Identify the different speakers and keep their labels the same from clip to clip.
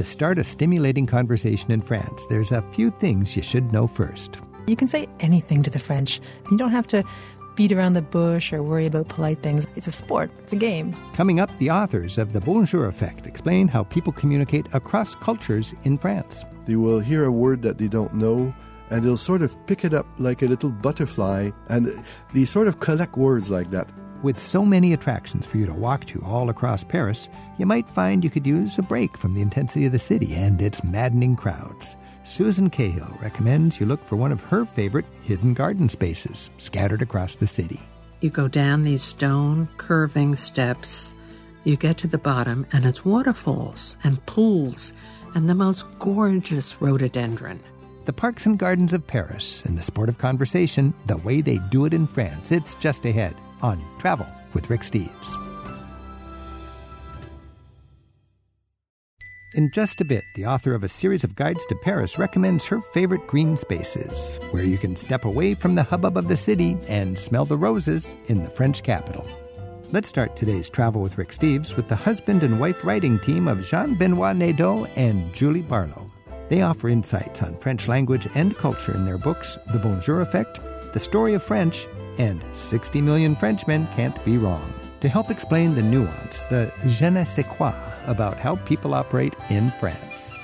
Speaker 1: To start a stimulating conversation in France, there's a few things you should know first.
Speaker 2: You can say anything to the French. You don't have to beat around the bush or worry about polite things. It's a sport, it's a game.
Speaker 1: Coming up, the authors of The Bonjour Effect explain how people communicate across cultures in France.
Speaker 3: They will hear a word that they don't know and they'll sort of pick it up like a little butterfly and they sort of collect words like that.
Speaker 1: With so many attractions for you to walk to all across Paris, you might find you could use a break from the intensity of the city and its maddening crowds. Susan Cahill recommends you look for one of her favorite hidden garden spaces scattered across the city.
Speaker 4: You go down these stone curving steps, you get to the bottom, and it's waterfalls and pools and the most gorgeous rhododendron.
Speaker 1: The Parks and Gardens of Paris and the sport of conversation, the way they do it in France. It's just ahead on Travel with Rick Steves. In just a bit, the author of a series of guides to Paris recommends her favorite green spaces, where you can step away from the hubbub of the city and smell the roses in the French capital. Let's start today's Travel with Rick Steves with the husband and wife writing team of Jean Benoit Nadeau and Julie Barlow. They offer insights on French language and culture in their books The Bonjour Effect, The Story of French, and 60 Million Frenchmen Can't Be Wrong. To help explain the nuance, the je ne sais quoi about how people operate in France.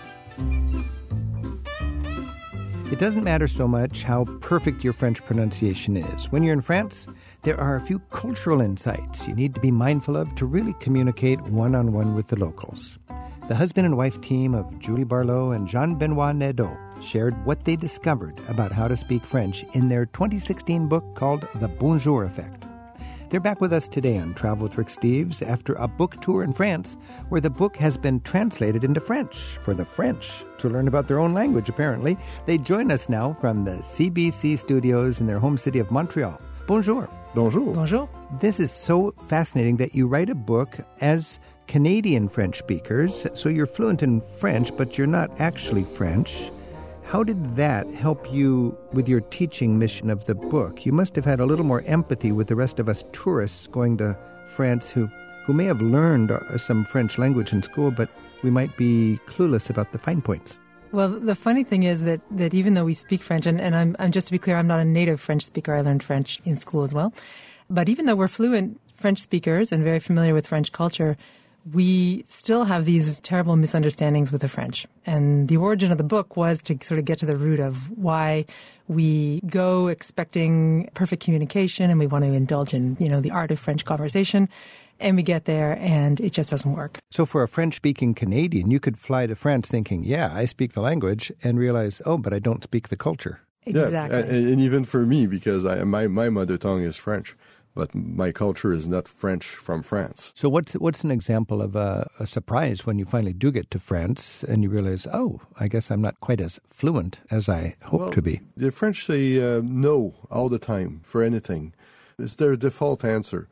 Speaker 1: It doesn't matter so much how perfect your French pronunciation is. When you're in France, there are a few cultural insights you need to be mindful of to really communicate one on one with the locals. The husband and wife team of Julie Barlow and Jean Benoit Nadeau shared what they discovered about how to speak French in their 2016 book called The Bonjour Effect. They're back with us today on Travel with Rick Steves after a book tour in France where the book has been translated into French for the French to learn about their own language, apparently. They join us now from the CBC studios in their home city of Montreal. Bonjour.
Speaker 3: Bonjour.
Speaker 2: Bonjour.
Speaker 1: This is so fascinating that you write a book as Canadian French speakers, so you're fluent in French, but you're not actually French. How did that help you with your teaching mission of the book? You must have had a little more empathy with the rest of us tourists going to France who, who may have learned uh, some French language in school, but we might be clueless about the fine points.
Speaker 2: Well, the funny thing is that, that even though we speak French, and, and I'm, I'm just to be clear, I'm not a native French speaker. I learned French in school as well. But even though we're fluent French speakers and very familiar with French culture, we still have these terrible misunderstandings with the French. And the origin of the book was to sort of get to the root of why we go expecting perfect communication and we want to indulge in, you know, the art of French conversation. And we get there and it just doesn't work.
Speaker 1: So, for a French speaking Canadian, you could fly to France thinking, yeah, I speak the language, and realize, oh, but I don't speak the culture.
Speaker 2: Exactly.
Speaker 3: Yeah, and, and even for me, because I, my, my mother tongue is French but my culture is not French from France.
Speaker 1: So, what's what's an example of a, a, surprise when you finally do get to France and you realize, oh, I guess I'm not quite as fluent as I hope
Speaker 3: well,
Speaker 1: to be?
Speaker 3: The French say uh, no all the time for anything. It's their default answer.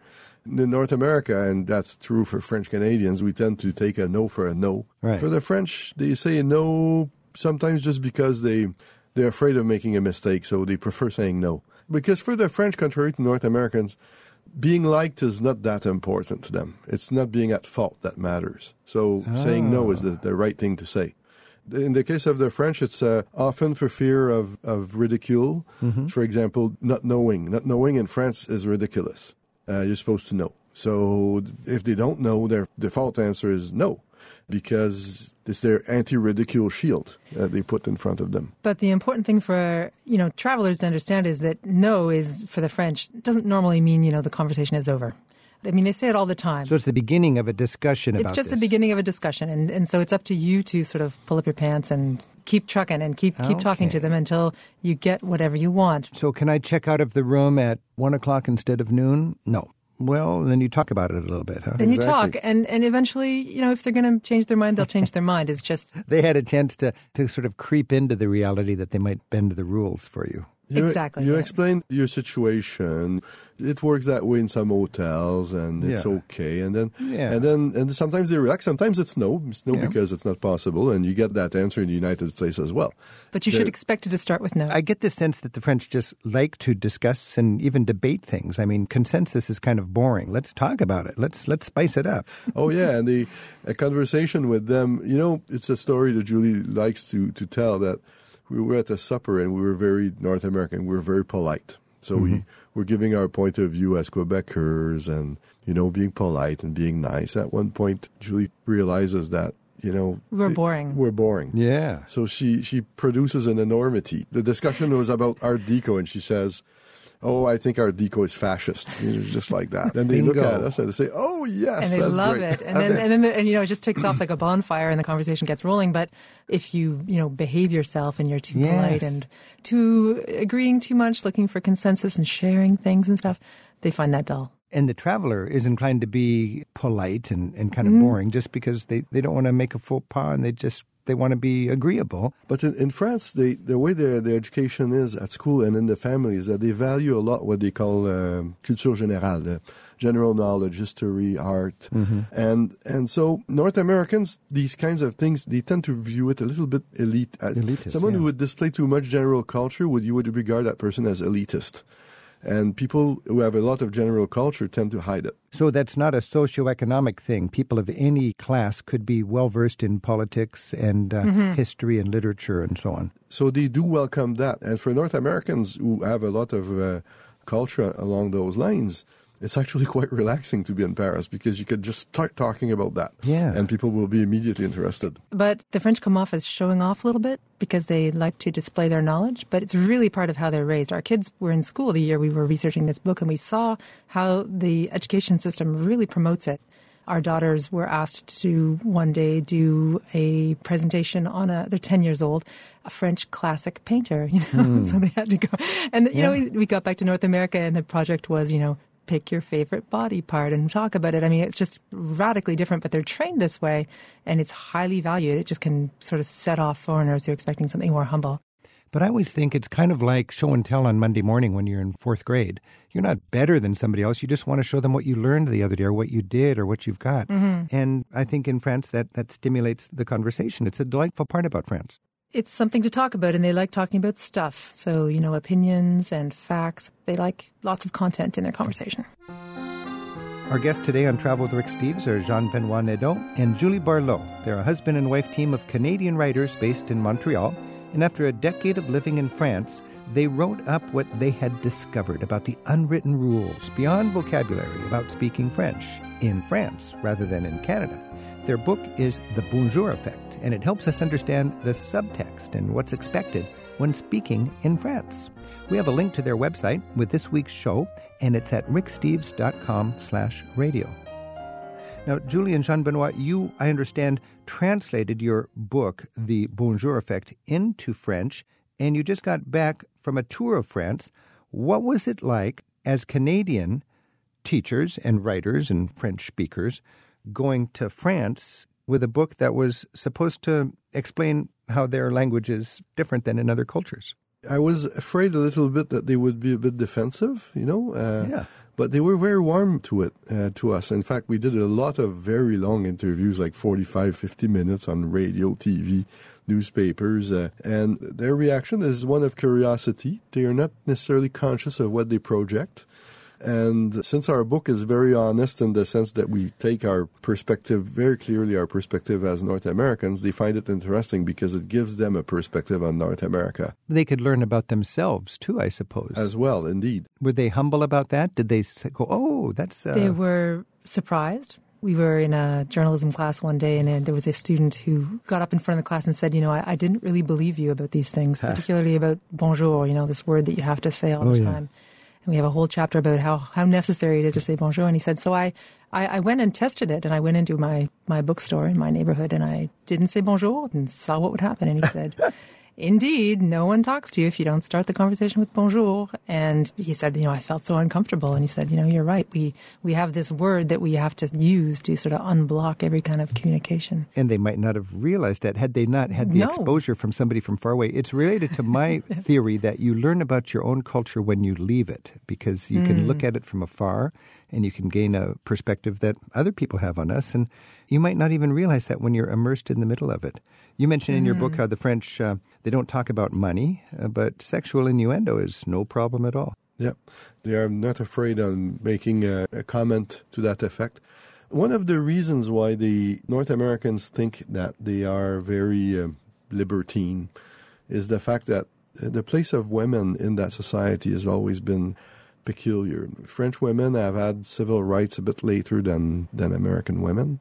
Speaker 3: In North America, and that's true for French Canadians, we tend to take a no for a no.
Speaker 1: Right.
Speaker 3: For the French, they say no sometimes just because they they're afraid of making a mistake, so they prefer saying no. Because for the French, contrary to North Americans, being liked is not that important to them. It's not being at fault that matters. So saying no is the, the right thing to say. In the case of the French, it's uh, often for fear of, of ridicule. Mm-hmm. For example, not knowing. Not knowing in France is ridiculous. Uh, you're supposed to know. So if they don't know, their default answer is no because it's their anti-ridicule shield that they put in front of them.
Speaker 2: But the important thing for you know travelers to understand is that no is for the French doesn't normally mean you know the conversation is over. I mean, they say it all the time.
Speaker 1: So it's the beginning of a discussion
Speaker 2: It's just
Speaker 1: this.
Speaker 2: the beginning of a discussion. And, and so it's up to you to sort of pull up your pants and keep trucking and keep, keep
Speaker 1: okay.
Speaker 2: talking to them until you get whatever you want.
Speaker 1: So can I check out of the room at 1 o'clock instead of noon? No. Well, then you talk about it a little bit, huh?
Speaker 2: Then
Speaker 3: exactly.
Speaker 2: you talk, and, and eventually, you know, if they're going to change their mind, they'll change their mind. It's just
Speaker 1: they had a chance to to sort of creep into the reality that they might bend the rules for you.
Speaker 3: You,
Speaker 2: Exactly,
Speaker 3: You
Speaker 2: yeah.
Speaker 3: explain your situation. It works that way in some hotels, and it's
Speaker 1: Yeah.
Speaker 3: okay. And then,
Speaker 1: Yeah.
Speaker 3: and then, and sometimes they relax. Sometimes it's no. It's no
Speaker 1: Yeah.
Speaker 3: because it's not possible, and you get that answer in the United States as well.
Speaker 2: But you
Speaker 3: There-
Speaker 2: should expect it to start with no.
Speaker 1: I get the sense that the French just like to discuss and even debate things. I mean, consensus is kind of boring. Let's talk about it. Let's let's spice it up.
Speaker 3: oh yeah, and the a conversation with them. You know, it's a story that Julie likes to to tell. That we were at a supper and we were very North American. We were very polite. So we mm-hmm. were giving our point of view as Quebecers, and you know, being polite and being nice. At one point, Julie realizes that you know
Speaker 2: We're
Speaker 3: th-
Speaker 2: boring.
Speaker 3: We're boring.
Speaker 1: Yeah.
Speaker 3: So she she produces an enormity. The discussion was about Art Deco, and she says. Oh, I think Art Deco is fascist. You know, just like that. Then they look at us and they say, "Oh yes,
Speaker 2: and they
Speaker 3: that's
Speaker 2: love
Speaker 3: great."
Speaker 2: it. And then, and then, the, and you know, it just takes off like a bonfire, and the conversation gets rolling. But if you, you know, behave yourself and you're too
Speaker 1: Yes.
Speaker 2: polite and too agreeing too much, looking for consensus and sharing things and stuff, they find that dull.
Speaker 1: And the traveler is inclined to be polite and, and kind of
Speaker 2: Mm-hmm.
Speaker 1: boring just because they, they don't want to make a faux pas and they just they want to be agreeable.
Speaker 3: But in, in France, they, the way their, the education is at school and in the family is that they value a lot what they call um, culture générale, uh, general knowledge, history, art, and and so North Americans, these kinds of things, they tend to view it a little bit elite. uh,
Speaker 1: Elitist,
Speaker 3: Someone
Speaker 1: yeah.
Speaker 3: who would display too much general culture would you would regard that person as elitist, and people who have a lot of general culture tend to hide it.
Speaker 1: So that's not a socioeconomic thing. People of any class could be well versed in politics and uh,
Speaker 2: Mm-hmm.
Speaker 1: history and literature and so on.
Speaker 3: So they do welcome that. And for North Americans who have a lot of uh, culture along those lines, it's actually quite relaxing to be in Paris because you could just start talking about that.
Speaker 1: Yeah.
Speaker 3: And people will be immediately interested.
Speaker 2: But the French come off as showing off a little bit because they like to display their knowledge, but it's really part of how they're raised. Our kids were in school the year we were researching this book, and we saw how the education system really promotes it. Our daughters were asked to one day do a presentation on a, they're 10 years old, a French classic painter, you know, hmm. so they had to go. And, you know, we, we got back to North America, and the project was, you know, pick your favorite body part and talk about it. I mean, it's just radically different, but they're trained this way and it's highly valued. It just can sort of set off foreigners who are expecting something more humble.
Speaker 1: But I always think it's kind of like show and tell on Monday morning when you're in fourth grade. You're not better than somebody else. You just want to show them what you learned the other day or what you did or what you've got.
Speaker 2: Mm-hmm.
Speaker 1: And I think in France that, that stimulates the conversation. It's a delightful part about France.
Speaker 2: It's something to talk about and they like talking about stuff. So, you know, opinions and facts. They like lots of content in their conversation.
Speaker 1: Our guests today on Travel with Rick Steves are Jean Benoit Nadeau and Julie Barlow. They're a husband and wife team of Canadian writers based in Montreal. And after a decade of living in France, they wrote up what they had discovered about the unwritten rules beyond vocabulary about speaking French in France rather than in Canada. Their book is The Bonjour Effect, and it helps us understand the subtext and what's expected when speaking in France. We have a link to their website with this week's show, and it's at ricksteves.com slash radio. Now, Julie and Jean Benoit, you, I understand, translated your book, The Bonjour Effect, into French, and you just got back from a tour of France. What was it like as Canadian teachers and writers and French speakers going to France with a book that was supposed to explain how their language is different than in other cultures?
Speaker 3: I was afraid a little bit that they would be a bit defensive, you know. Uh,
Speaker 1: Yeah.
Speaker 3: But they were very warm to it, uh, to us. In fact, we did a lot of very long interviews, like 45, 50 minutes on radio, TV, newspapers. Uh, and their reaction is one of curiosity. They are not necessarily conscious of what they project. And since our book is very honest in the sense that we take our perspective very clearly, our perspective as North Americans, they find it interesting because it gives them a perspective on North America
Speaker 1: They could learn about themselves too, I suppose.
Speaker 3: as well, indeed.
Speaker 1: Were they humble about that? Did they go, oh, that's. Uh,
Speaker 2: They were surprised. We were in a journalism class one day, and then there was a student who got up in front of the class and said, "You know, I, I didn't really believe you about these things, particularly about bonjour. You know, this word that you have to say all the
Speaker 1: yeah.
Speaker 2: Time." And we have a whole chapter about how, how necessary it is to say bonjour. And he said, "So I, I, I went and tested it, and I went into my my bookstore in my neighborhood, and I didn't say bonjour and saw what would happen." And he said. Indeed, no one talks to you if you don't start the conversation with bonjour. And he said, you know, I felt so uncomfortable. And he said, you know, you're right. We, we have this word that we have to use to sort of unblock every kind of communication.
Speaker 1: And they might not have realized that had they not had the
Speaker 2: No.
Speaker 1: exposure from somebody from far away. It's related to my theory that you learn about your own culture when you leave it because you can hmm. look at it from afar and you can gain a perspective that other people have on us. And you might not even realize that when you're immersed in the middle of it. You mentioned in your book how the French, uh, they don't talk about money, uh, but sexual innuendo is no problem at all.
Speaker 3: Yeah, they are not afraid of making a, a comment to that effect. One of the reasons why the North Americans think that they are very um, libertine is the fact that the place of women in that society has always been peculiar. French women have had civil rights a bit later than, than American women.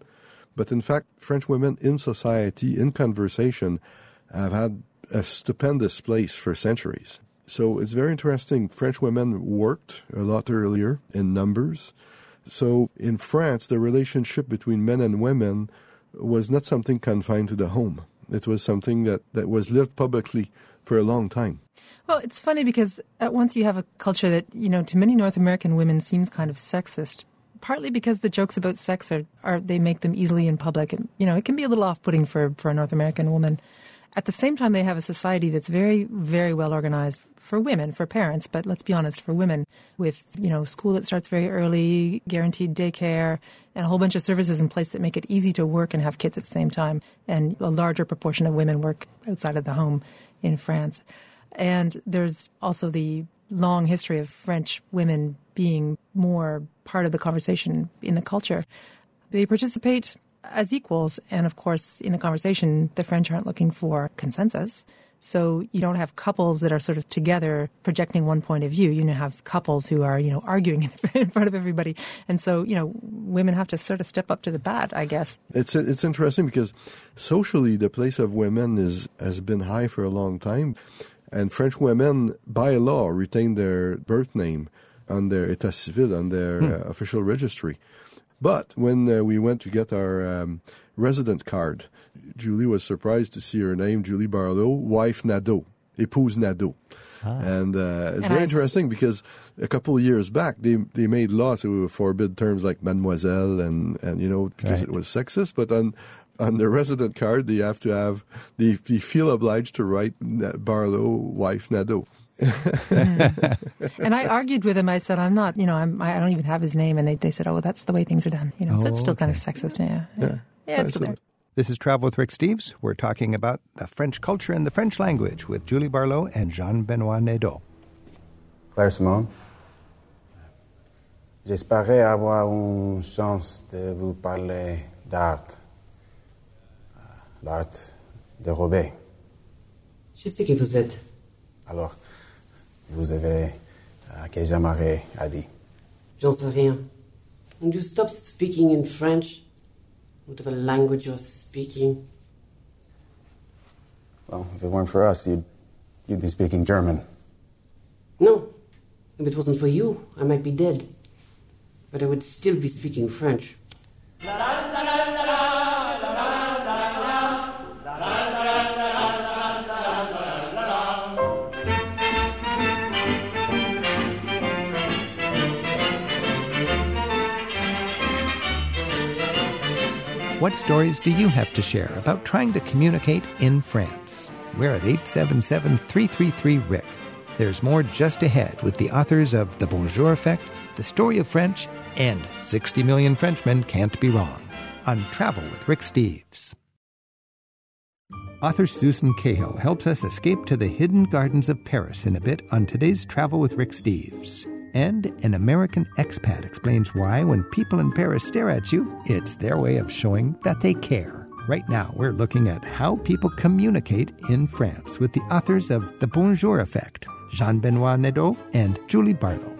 Speaker 3: But in fact, French women in society, in conversation, have had a stupendous place for centuries. So it's very interesting. French women worked a lot earlier in numbers. So in France, the relationship between men and women was not something confined to the home. It was something that, that was lived publicly for a long time.
Speaker 2: Well, it's funny because at once you have a culture that, you know, to many North American women seems kind of sexist, partly because the jokes about sex are, are they make them easily in public. And, you know, it can be a little off putting for, for a North American woman. At the same time, they have a society that's very, very well organized for women, for parents, but let's be honest, for women, with, you know, school that starts very early, guaranteed daycare, and a whole bunch of services in place that make it easy to work and have kids at the same time. And a larger proportion of women work outside of the home in France. And there's also the long history of French women being more part of the conversation in the culture. They participate as equals. And of course, in the conversation, the French aren't looking for consensus. So you don't have couples that are sort of together projecting one point of view. You have couples who are, you know, arguing in front of everybody. And so, you know, women have to sort of step up to the bat, I guess.
Speaker 3: It's it's interesting because socially the place of women is has been high for a long time, and French women by law retain their birth name on their état civil on their uh, official registry. But when uh, we went to get our um, resident card, Julie was surprised to see her name, Julie Barlow, wife Nadeau, épouse Nadeau. And uh, it's
Speaker 2: And
Speaker 3: very
Speaker 2: I s-
Speaker 3: interesting because a couple of years back they they made laws to forbid terms like mademoiselle and, and you know because
Speaker 1: Right.
Speaker 3: it was sexist. But on on the resident card they have to have they, they feel obliged to write Barlow wife Nadeau.
Speaker 2: And I argued with him. I said, I'm not, you know, I'm, I don't even have his name. And they, they said, oh, well, that's the way things are done. You know, so it's
Speaker 1: Oh,
Speaker 2: still kind of
Speaker 1: okay.
Speaker 2: sexist. Yeah. Yeah. Yeah, it's still there.
Speaker 1: This is Travel with Rick Steves. We're talking about the French culture and the French language with Julie Barlow and Jean Benoit Nadeau.
Speaker 5: Claire Simone. J'espérais avoir une chance de vous parler d'art. L'art de Robert.
Speaker 6: Je sais qui vous êtes.
Speaker 5: Alors, vous avez euh, que Jean-Marie a dit.
Speaker 6: J'en sais rien. And you stop speaking in French, whatever language you're speaking.
Speaker 5: Well, if it weren't for us, you'd, you'd be speaking German.
Speaker 6: No. If it wasn't for you, I might be dead. But I would still be speaking French.
Speaker 1: What stories do you have to share about trying to communicate in France? We're at 877 333 Rick. There's more just ahead with the authors of The Bonjour Effect, The Story of French, and 60 Million Frenchmen Can't Be Wrong on Travel with Rick Steves. Author Susan Cahill helps us escape to the hidden gardens of Paris in a bit on today's Travel with Rick Steves. And an American expat explains why, when people in Paris stare at you, it's their way of showing that they care. Right now, we're looking at how people communicate in France with the authors of The Bonjour Effect, Jean Benoit Nadeau and Julie Barlow.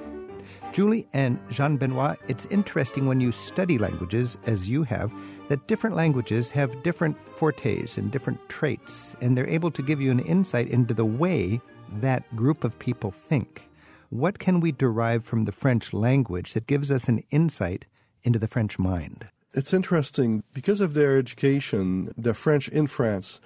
Speaker 1: Julie and Jean Benoit, it's interesting when you study languages, as you have, that different languages have different fortes and different traits, and they're able to give you an insight into the way that group of people think. What can we derive from the French language that gives us an insight into the French mind?
Speaker 3: It's interesting because of their education. The French in France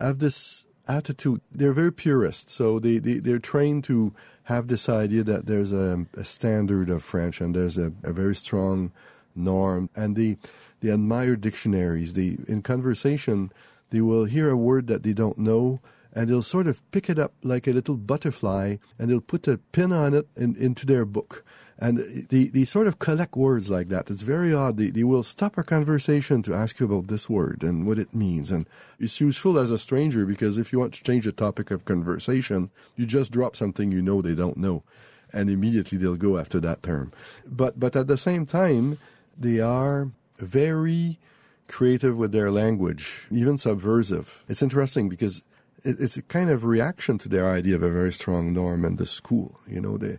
Speaker 3: have this attitude. They're very purist, so they, they, they're trained to have this idea that there's a, a standard of French and there's a, a very strong norm. And they, they admire dictionaries. They, in conversation, they will hear a word that they don't know and they'll sort of pick it up like a little butterfly and they'll put a pin on it in, into their book. And they, they sort of collect words like that. It's very odd. They, they will stop a conversation to ask you about this word and what it means. And it's useful as a stranger because if you want to change the topic of conversation, you just drop something you know they don't know. And immediately they'll go after that term. But, but at the same time, they are very creative with their language, even subversive. It's interesting because it's a kind of reaction to their idea of a very strong norm in the school. You know, they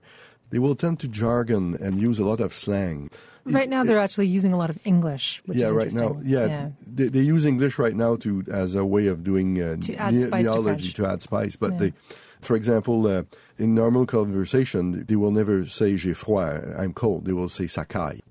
Speaker 3: they will tend to jargon and use a lot of slang.
Speaker 2: Right now, they're actually using a lot of English. Which
Speaker 3: yeah, right now, yeah,
Speaker 2: yeah.
Speaker 3: They, they use English right now to as a way of doing uh,
Speaker 2: To add spice to
Speaker 3: neology
Speaker 2: French.
Speaker 3: add spice. But
Speaker 2: Yeah.
Speaker 3: they, for example, uh, in normal conversation, they will never say "j'ai froid," I'm cold. They will say "ça caille."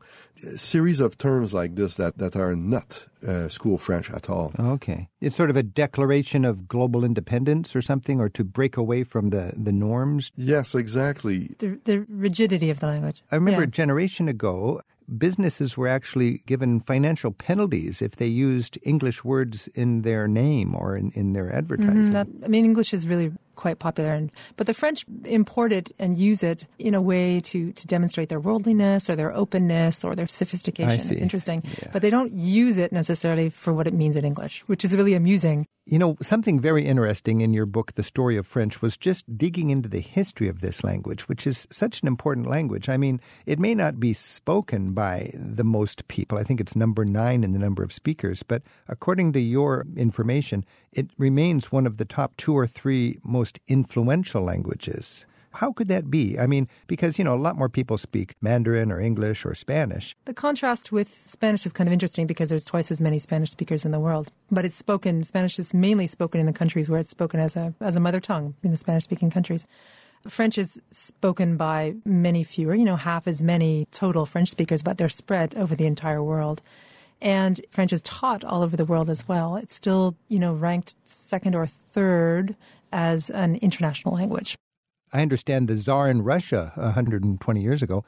Speaker 3: A series of terms like this that that are not uh, school French at all.
Speaker 1: Okay. It's sort of a declaration of global independence or something, or to break away from the, the norms.
Speaker 3: Yes, exactly.
Speaker 2: The, the rigidity of the language.
Speaker 1: I remember
Speaker 2: Yeah.
Speaker 1: a generation ago, businesses were actually given financial penalties if they used English words in their name or in, in their advertising.
Speaker 2: Mhm, that- I mean, English is really quite popular, and, but the French import it and use it in a way to, to demonstrate their worldliness or their openness or their sophistication.
Speaker 1: I see.
Speaker 2: It's interesting.
Speaker 1: Yeah.
Speaker 2: But they don't use it necessarily for what it means in English, which is really amusing.
Speaker 1: You know, something very interesting in your book, The Story of French, was just digging into the history of this language, which is such an important language. I mean, it may not be spoken by the most people. I think it's number nine in the number of speakers, but according to your information, it remains one of the top two or three most influential languages. How could that be? I mean, because, you know, a lot more people speak Mandarin or English or Spanish.
Speaker 2: The contrast with Spanish is kind of interesting because there's twice as many Spanish speakers in the world. But it's spoken, Spanish is mainly spoken in the countries where it's spoken as a, as a mother tongue in the Spanish speaking countries. French is spoken by many fewer, you know, half as many total French speakers, but they're spread over the entire world. And French is taught all over the world as well. It's still, you know, ranked second or third as an international language.
Speaker 1: I understand the Tsar in Russia 120 years ago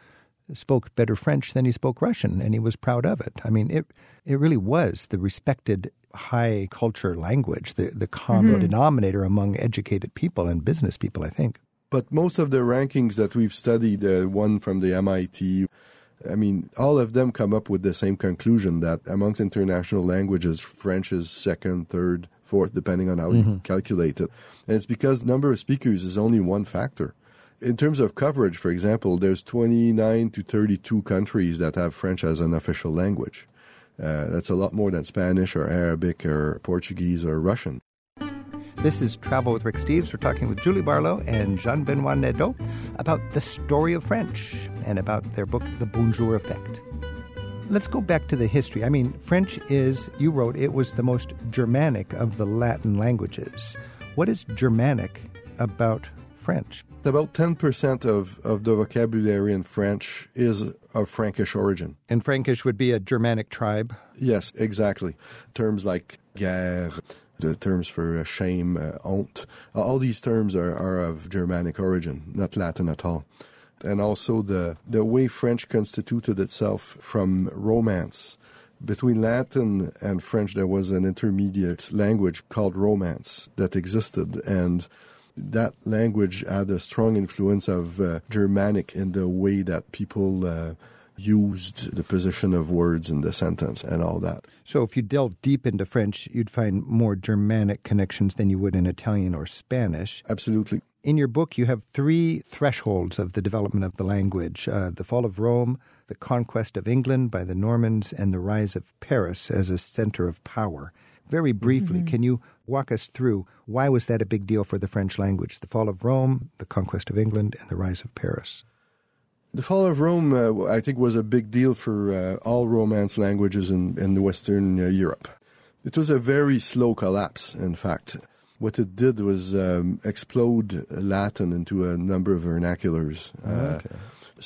Speaker 1: spoke better French than he spoke Russian, and he was proud of it. I mean, it it really was the respected high culture language, the, the common denominator among educated people and business people, I think.
Speaker 3: But most of the rankings that we've studied, uh, one from the MIT, I mean, all of them come up with the same conclusion that amongst international languages, French is second, third, fourth, depending on how you calculate it. And it's because number of speakers is only one factor. In terms of coverage, for example, there's 29 to 32 countries that have French as an official language. Uh, that's a lot more than Spanish or Arabic or Portuguese or Russian.
Speaker 1: This is Travel with Rick Steves. We're talking with Julie Barlow and Jean Benoit Nadeau about the story of French and about their book, The Bonjour Effect. Let's go back to the history. I mean, French is, you wrote, it was the most Germanic of the Latin languages. What is Germanic about French?
Speaker 3: About 10% of, of the vocabulary in French is of Frankish origin.
Speaker 1: And Frankish would be a Germanic tribe.
Speaker 3: Yes, exactly. Terms like guerre, the terms for uh, shame, uh, honte, uh, all these terms are, are of Germanic origin, not Latin at all. And also the, the way French constituted itself from Romance. Between Latin and French, there was an intermediate language called Romance that existed, and that language had a strong influence of uh, Germanic in the way that people uh, used the position of words in the sentence and all that.
Speaker 1: So if you delve deep into French, you'd find more Germanic connections than you would in Italian or Spanish.
Speaker 3: Absolutely.
Speaker 1: In your book, you have three thresholds of the development of the language uh, the fall of Rome, the conquest of England by the Normans, and the rise of Paris as a center of power. Very briefly, can you walk us through why was that a big deal for the French language? The fall of Rome, the conquest of England, and the rise of Paris.
Speaker 3: The fall of Rome, uh, I think, was a big deal for uh, all Romance languages in, in Western uh, Europe. It was a very slow collapse, in fact. What it did was um, explode Latin into a number of vernaculars, uh,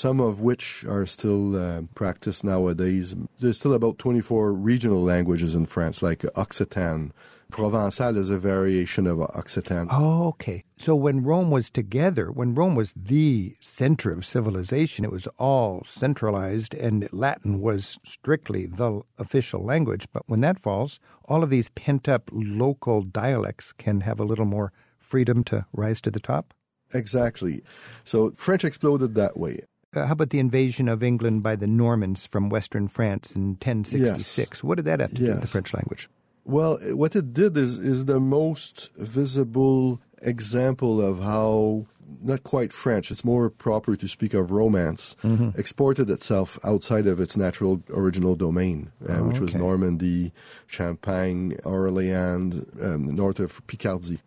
Speaker 3: some of which are still uh, practiced nowadays. There's still about 24 regional languages in France, like Occitan, Provençal is a variation of Occitan.
Speaker 1: Oh, okay. So when Rome was together, when Rome was the center of civilization, it was all centralized and Latin was strictly the official language. But when that falls, all of these pent up local dialects can have a little more freedom to rise to the top?
Speaker 3: Exactly. So French exploded that way.
Speaker 1: Uh, how about the invasion of England by the Normans from western France in 1066?
Speaker 3: Yes.
Speaker 1: What did that have to do with the French language?
Speaker 3: Well, what it did is is the most visible example of how not quite French. It's more proper to speak of Romance. Exported itself outside of its natural original domain, uh, which was. Normandy, Champagne, Orléans, um, north of Picardy.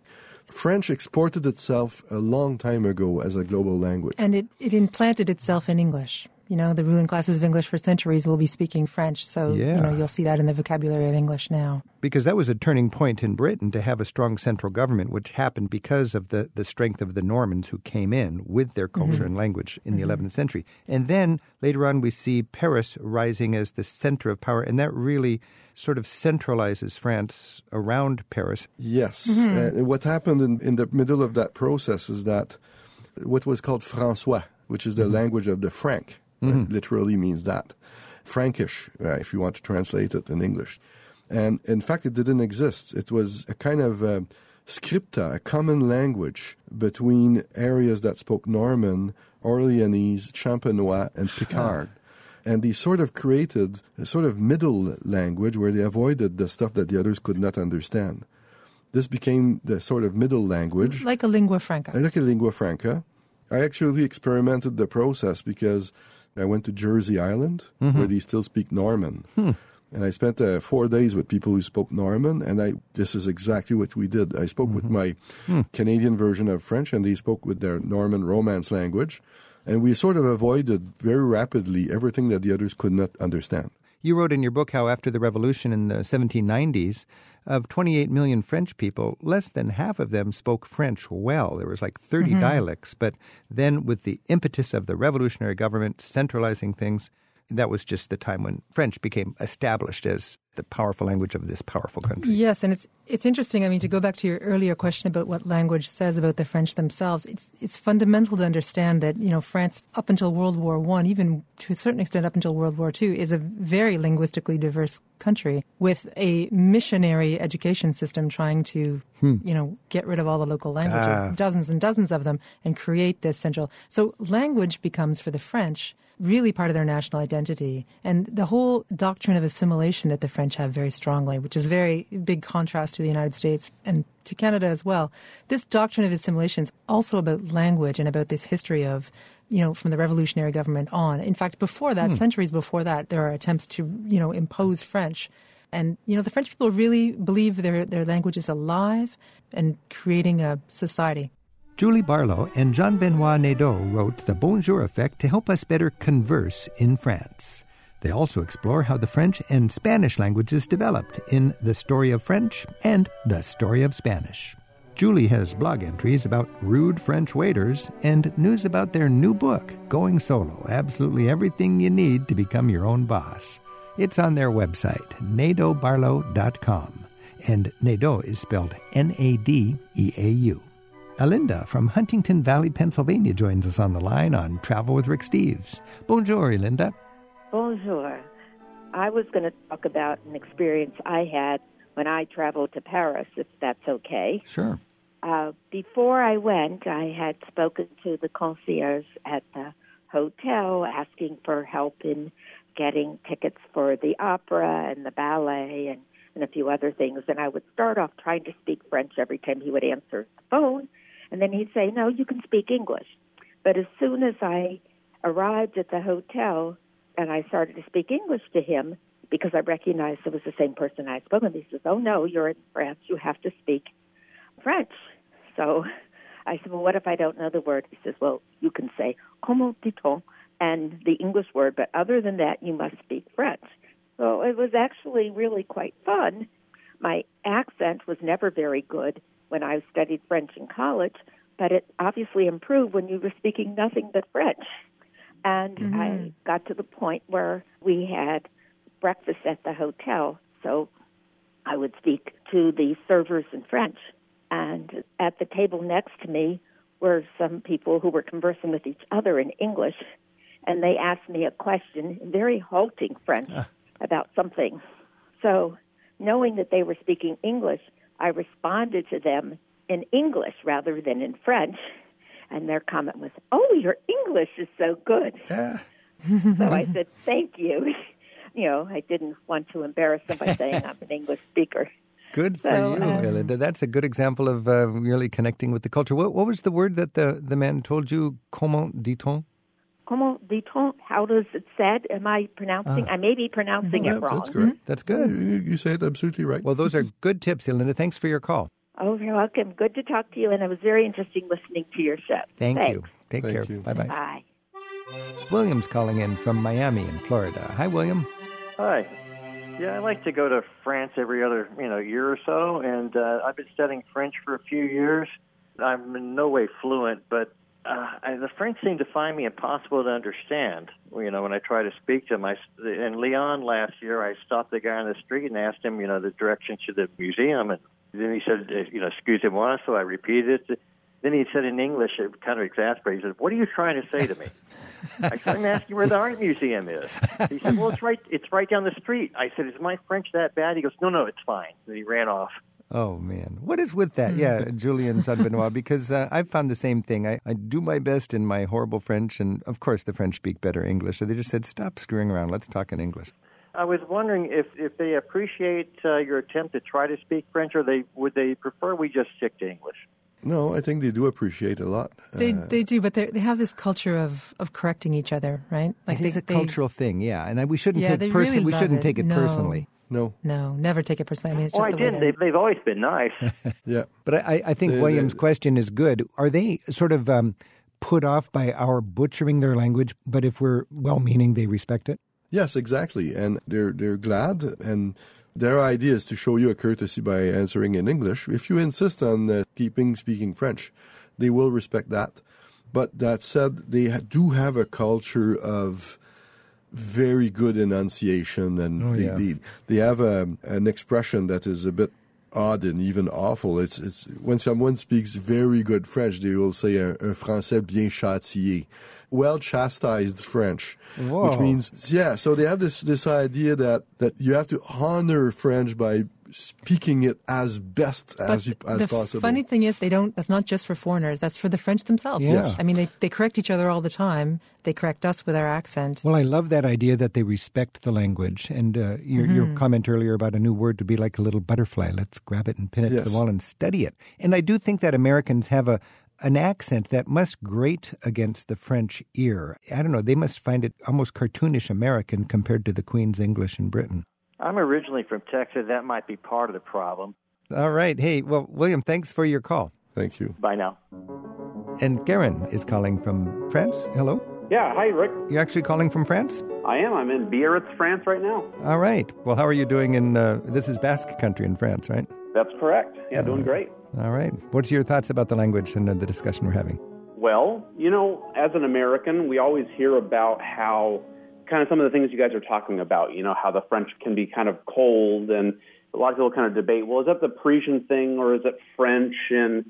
Speaker 3: French exported itself a long time ago as a global language.
Speaker 2: And it, it implanted itself in English. You know, the ruling classes of English for centuries will be speaking French. So, you know, you'll see that in the vocabulary of English now.
Speaker 1: Because that was a turning point in Britain to have a strong central government, which happened because of the, the strength of the Normans who came in with their mm-hmm. culture and language in the mm-hmm. 11th century. And then later on, we see Paris rising as the center of power, and that really sort of centralizes France around Paris.
Speaker 3: Yes. Mm-hmm. Uh, what happened in, in the middle of that process is that what was called François, which is the language of the Frank, uh, literally means that. Frankish, uh, if you want to translate it in English. And in fact, it didn't exist. It was a kind of uh, scripta, a common language between areas that spoke Norman, Orleanese, Champenois, and Picard. And they sort of created a sort of middle language where they avoided the stuff that the others could not understand. This became the sort of middle language,
Speaker 2: Like a lingua franca.
Speaker 3: like a lingua franca. I actually experimented the process because I went to Jersey Island, mm-hmm. where they still speak Norman. Hmm. And I spent uh, four days with people who spoke Norman, and I this is exactly what we did. I spoke with mm-hmm. my hmm. Canadian version of French, and they spoke with their Norman Romance language. And we sort of avoided very rapidly everything that the others could not understand.
Speaker 1: You wrote in your book how after the revolution in the 1790s, of 28 million French people, less than half of them spoke French well. There was like 30 mm-hmm. dialects. But then, with the impetus of the revolutionary government centralizing things, that was just the time when French became established as the powerful language of this powerful country.
Speaker 2: Yes, and it's it's interesting. I mean, to go back to your earlier question about what language says about the French themselves, it's it's fundamental to understand that you know France up until World War One, even to a certain extent up until World War Two, is a very linguistically diverse country with a missionary education system trying to you know get rid of all the local languages,
Speaker 1: Ah.
Speaker 2: dozens and dozens of them, and create this central. So language becomes for the French really part of their national identity. And the whole doctrine of assimilation that the French have very strongly, which is very big contrast to the United States and to Canada as well. This doctrine of assimilation is also about language and about this history of, you know, from the revolutionary government on. In fact, before that, hmm. centuries before that, there are attempts to, you know, impose French. And, you know, the French people really believe their, their language is alive and creating a society.
Speaker 1: Julie Barlow and Jean Benoit Nadeau wrote The Bonjour Effect to help us better converse in France. They also explore how the French and Spanish languages developed in The Story of French and The Story of Spanish. Julie has blog entries about rude French waiters and news about their new book, Going Solo Absolutely Everything You Need to Become Your Own Boss. It's on their website, nadeaubarlow.com. And Nadeau is spelled N A D E A U. Alinda from Huntingdon Valley, Pennsylvania joins us on the line on Travel with Rick Steves. Bonjour, Alinda.
Speaker 7: Bonjour. I was going to talk about an experience I had when I traveled to Paris, if that's okay.
Speaker 1: Sure.
Speaker 7: Uh, before I went, I had spoken to the concierge at the hotel asking for help in getting tickets for the opera and the ballet and, and a few other things. And I would start off trying to speak French every time he would answer the phone. And then he'd say, No, you can speak English. But as soon as I arrived at the hotel and I started to speak English to him, because I recognized it was the same person I spoken to, he says, Oh, no, you're in France. You have to speak French. So I said, Well, what if I don't know the word? He says, Well, you can say, Comment dit-on? and the English word, but other than that, you must speak French. So it was actually really quite fun. My accent was never very good when I studied French in college, but it obviously improved when you were speaking nothing but French. And I mm-hmm. got to the point where we had breakfast at the hotel. So I would speak to the servers in French. And at the table next to me were some people who were conversing with each other in English. And they asked me a question in very halting French ah. about something. So, knowing that they were speaking English, I responded to them in English rather than in French. And their comment was, Oh, your English is so good.
Speaker 1: Ah.
Speaker 7: so I said, Thank you. You know, I didn't want to embarrass them by saying I'm an English speaker.
Speaker 1: Good for
Speaker 7: So,
Speaker 1: you,
Speaker 7: um,
Speaker 1: Melinda. That's a good example of uh, really connecting with the culture. What, what was the word that the, the man told you? Comment dit-on?
Speaker 7: Comment dit-on? How does it said? Am I pronouncing? I may be pronouncing
Speaker 3: Yeah,
Speaker 7: it wrong.
Speaker 3: that's great.
Speaker 1: That's good.
Speaker 3: You, you say it absolutely right.
Speaker 1: Well, those are good tips, Melinda. Thanks for your call.
Speaker 7: Oh, you're welcome. Good to talk to you, and it was very interesting listening to your show.
Speaker 1: Thank
Speaker 7: Thanks.
Speaker 1: you. Take
Speaker 3: Thank
Speaker 1: care. Bye-bye.
Speaker 7: Bye.
Speaker 1: William's calling in from Miami in Florida. Hi, William.
Speaker 8: Hi. Yeah, I like to go to France every other, you know, year or so, and uh, I've been studying French for a few years. I'm in no way fluent, but uh, I, the French seem to find me impossible to understand. You know, when I try to speak to them, I in Lyon last year, I stopped the guy on the street and asked him, you know, the direction to the museum, and then he said, uh, you know, excusez-moi. So I repeated it. Then he said in English, it kind of exasperated. He said, "What are you trying to say to me?" I said, "I'm asking where the art museum is." He said, "Well, it's right. It's right down the street." I said, "Is my French that bad?" He goes, "No, no, it's fine." And he ran off.
Speaker 1: Oh, man. What is with that? Yeah, Julian Benoit, because uh, I've found the same thing. I, I do my best in my horrible French, and of course, the French speak better English. So they just said, stop screwing around. Let's talk in English.
Speaker 8: I was wondering if if they appreciate uh, your attempt to try to speak French, or they would they prefer we just stick to English.
Speaker 3: No, I think they do appreciate a lot.
Speaker 2: They
Speaker 3: Uh,
Speaker 2: they do, but they they have this culture of, of correcting each other, right?
Speaker 1: it
Speaker 2: they,
Speaker 1: is a
Speaker 2: they-
Speaker 1: cultural thing, yeah. And I, we shouldn't
Speaker 2: Yeah,
Speaker 1: take
Speaker 2: they
Speaker 1: person-
Speaker 2: really
Speaker 1: we shouldn't
Speaker 2: it.
Speaker 1: take it
Speaker 2: No.
Speaker 1: personally.
Speaker 3: no,
Speaker 2: No, never take it personally. I mean, it's
Speaker 8: Oh, I
Speaker 2: the
Speaker 8: didn't.
Speaker 2: they're-
Speaker 8: They've, they've always been nice.
Speaker 3: yeah.
Speaker 1: But I, I think
Speaker 3: They-
Speaker 1: William's
Speaker 3: they-
Speaker 1: question is good. Are they sort of um, put off by our butchering their language, but if we're well meaning, they respect it?
Speaker 3: Yes, exactly. And they're they're glad and their idea is to show you a courtesy by answering in English. If you insist on uh, keeping speaking French, they will respect that. But that said, they do have a culture of very good enunciation, and
Speaker 1: Oh,
Speaker 3: they,
Speaker 1: yeah.
Speaker 3: they they have a, an expression that is a bit odd and even awful. It's it's when someone speaks very good French, they will say un, un français bien châtié, well chastised French,
Speaker 1: Whoa.
Speaker 3: which means yeah. So they have this this idea that that you have to honor French by speaking it as best
Speaker 2: But
Speaker 3: as you, as
Speaker 2: the
Speaker 3: possible.
Speaker 2: funny thing is, they don't. That's not just for foreigners. That's for the French themselves.
Speaker 1: Yes.
Speaker 2: I mean, they, they correct each other all the time. They correct us with our accent.
Speaker 1: Well, I love that idea that they respect the language. And uh, your, your comment earlier about a new word to be like a little butterfly. Let's grab it and pin it to the wall and study it. And I do think that Americans have a an accent that must grate against the French ear. I don't know. They must find it almost cartoonish American compared to the Queen's English in Britain.
Speaker 8: I'm originally from Texas. That might be part of the problem.
Speaker 1: All right. Hey, well, William, thanks for your call.
Speaker 3: Thank you.
Speaker 8: Bye now.
Speaker 1: And Karen is calling from France. Hello.
Speaker 9: Yeah, hi, Rick.
Speaker 1: You're actually calling from France?
Speaker 9: I am. I'm in Biarritz, France right now.
Speaker 1: All right. Well, how are you doing in uh, this is Basque country in France, right?
Speaker 9: That's correct. Yeah, doing great.
Speaker 1: All right. What's your thoughts about the language and uh, the discussion we're having?
Speaker 9: Well, you know, as an American, we always hear about how kind of some of the things you guys are talking about, you know, how the French can be kind of cold and a lot of people kind of debate, well, is that the Parisian thing or is it French? And,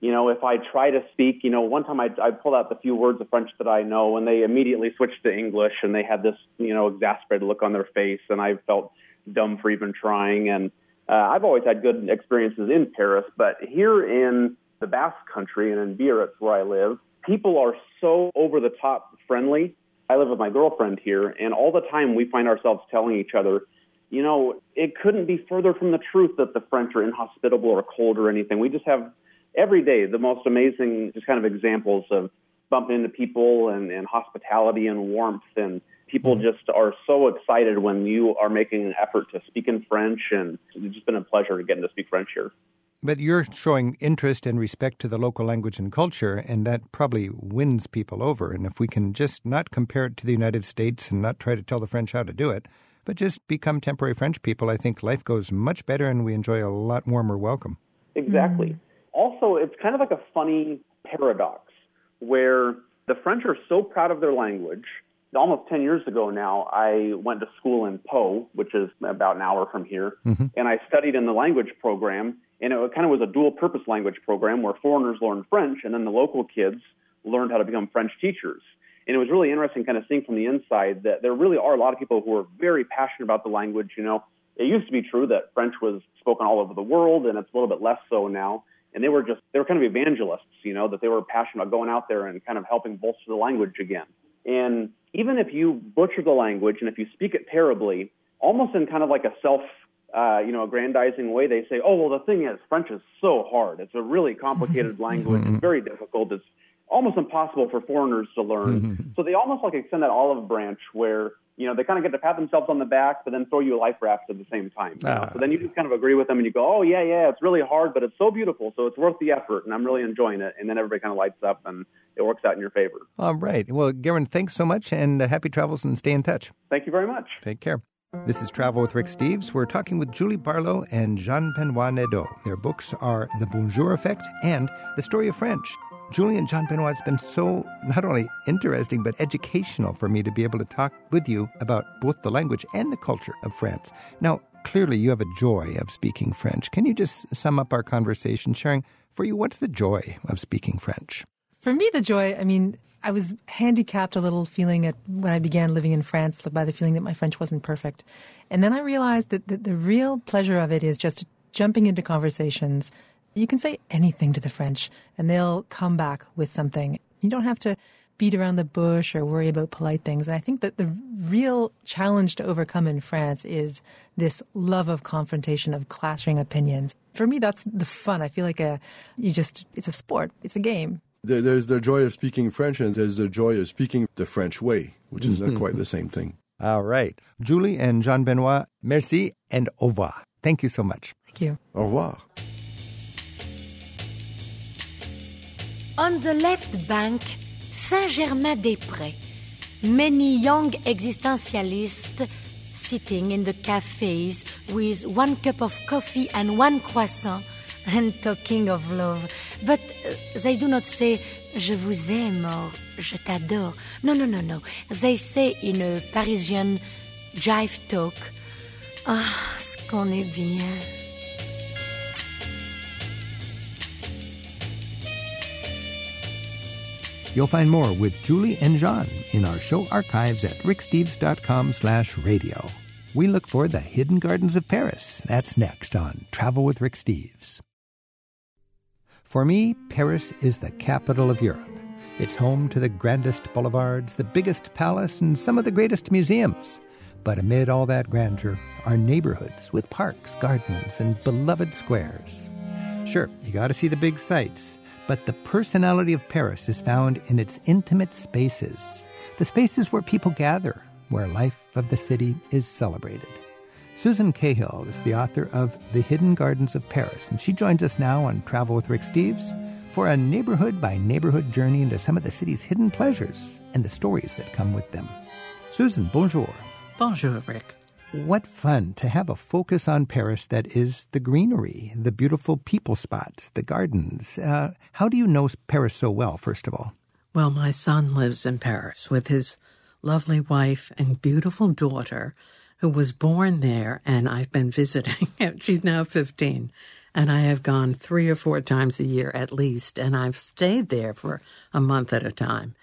Speaker 9: you know, if I try to speak, you know, one time I, I pulled out the few words of French that I know and they immediately switched to English and they had this, you know, exasperated look on their face and I felt dumb for even trying. And uh, I've always had good experiences in Paris, but here in the Basque country and in Biarritz where I live, people are so over the top friendly. I live with my girlfriend here, and all the time we find ourselves telling each other, you know, it couldn't be further from the truth that the French are inhospitable or cold or anything. We just have every day the most amazing just kind of examples of bumping into people and, and hospitality and warmth and people mm-hmm. just are so excited when you are making an effort to speak in French and it's just been a pleasure getting to speak French here.
Speaker 1: But you're showing interest and respect to the local language and culture, and that probably wins people over. And if we can just not compare it to the United States and not try to tell the French how to do it, but just become temporary French people, I think life goes much better and we enjoy a lot warmer welcome.
Speaker 9: Exactly. Mm. Also, it's kind of like a funny paradox where the French are so proud of their language almost 10 years ago now, I went to school in Pau, which is about an hour from here,
Speaker 1: Mm-hmm.
Speaker 9: and I studied in the language program. And it kind of was a dual purpose language program where foreigners learned French and then the local kids learned how to become French teachers. And it was really interesting kind of seeing from the inside that there really are a lot of people who are very passionate about the language. You know, it used to be true that French was spoken all over the world, and it's a little bit less so now. And they were just, they were kind of evangelists, you know, that they were passionate about going out there and kind of helping bolster the language again. And even if you butcher the language and if you speak it terribly, almost in kind of like a self, uh, you know, aggrandizing way, they say, oh, well, the thing is, French is so hard. It's a really complicated language. It's very difficult. It's almost impossible for foreigners to learn. so they almost like extend that olive branch where, you know, they kind of get to pat themselves on the back, but then throw you a life raft at the same time.
Speaker 1: Ah.
Speaker 9: So then you just kind of agree with them and you go, oh, yeah, yeah, it's really hard, but it's so beautiful. So it's worth the effort and I'm really enjoying it. And then everybody kind of lights up and it works out in your favor.
Speaker 1: All right. Well, Karen, thanks so much and uh, happy travels and stay in touch.
Speaker 9: Thank you very much.
Speaker 1: Take care. This is Travel with Rick Steves. We're talking with Julie Barlow and Jean Benoit Nadeau. Their books are The Bonjour Effect and The Story of French. Julie and Jean Benoit, it's been so not only interesting, but educational for me to be able to talk with you about both the language and the culture of France. Now, clearly you have a joy of speaking French. Can you just sum up our conversation, sharing for you what's the joy of speaking French?
Speaker 2: For me, the joy, I mean, I was handicapped a little feeling at when I began living in France by the feeling that my French wasn't perfect. And then I realized that the real pleasure of it is just jumping into conversations. You can say anything to the French and they'll come back with something. You don't have to beat around the bush or worry about polite things. And I think that the real challenge to overcome in France is this love of confrontation, of clashing opinions. For me, that's the fun. I feel like a, you just, it's a sport, it's a game.
Speaker 3: There's the joy of speaking French, and there's the joy of speaking the French way, which is not mm-hmm. quite the same thing.
Speaker 1: All right. Julie and Jean Benoit, merci and au revoir. Thank you so much.
Speaker 2: Thank you.
Speaker 3: Au revoir.
Speaker 10: On the left bank, Saint-Germain-des-Prés. Many young existentialists sitting in the cafes with one cup of coffee and one croissant and talking of love. But uh, they do not say je vous aime or je t'adore. No, no, no, no. They say in a Parisian jive talk, ah, ce qu'on est bien.
Speaker 1: You'll find more with Julie and Jean in our show archives at ricksteves.com slash radio. We look for the hidden gardens of Paris. That's next on Travel with Rick Steves. For me, Paris is the capital of Europe. It's home to the grandest boulevards, the biggest palace, and some of the greatest museums. But amid all that grandeur are neighborhoods with parks, gardens, and beloved squares. Sure, you got to see the big sights, but the personality of Paris is found in its intimate spaces, the spaces where people gather, where life of the city is celebrated. Susan Cahill is the author of The Hidden Gardens of Paris, and she joins us now on Travel with Rick Steves for a neighborhood by neighborhood journey into some of the city's hidden pleasures and the stories that come with them. Susan, bonjour.
Speaker 4: Bonjour, Rick.
Speaker 1: What fun to have a focus on Paris that is the greenery, the beautiful people spots, the gardens. Uh, how do you know Paris so well, first of all?
Speaker 4: Well, my son lives in Paris with his lovely wife and beautiful daughter who was born there, and I've been visiting. She's now 15, and I have gone three or four times a year at least, and I've stayed there for a month at a time.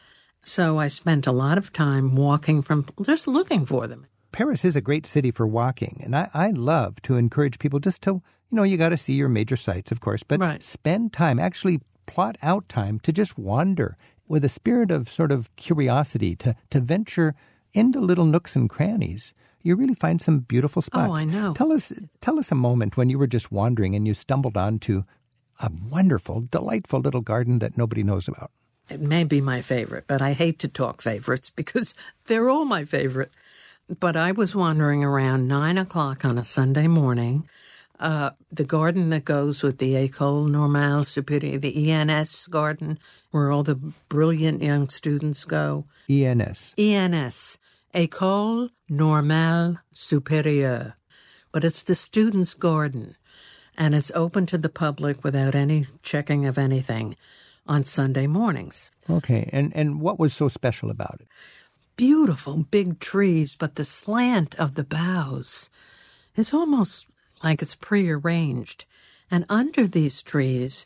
Speaker 4: So I spent a lot of time walking from just looking for them.
Speaker 1: Paris is a great city for walking, and I, I love to encourage people just to, you know, you got to see your major sites, of course, but
Speaker 4: Right.
Speaker 1: spend time, actually plot out time to just wander with a spirit of sort of curiosity, to, to venture into little nooks and crannies. You really find some beautiful spots.
Speaker 4: Oh, I know.
Speaker 1: Tell us, tell us a moment when you were just wandering and you stumbled onto a wonderful, delightful little garden that nobody knows about.
Speaker 4: It may be my favorite, but I hate to talk favorites because they're all my favorite. But I was wandering around nine o'clock on a Sunday morning. Uh, the garden that goes with the École Normale Supérieure, the ENS garden, where all the brilliant young students go.
Speaker 1: ENS.
Speaker 4: ENS, École Normale Supérieure. But it's the students' garden, and it's open to the public without any checking of anything on Sunday mornings.
Speaker 1: Okay, and, and what was so special about it?
Speaker 4: Beautiful big trees, but the slant of the boughs is almost like it's prearranged. And under these trees,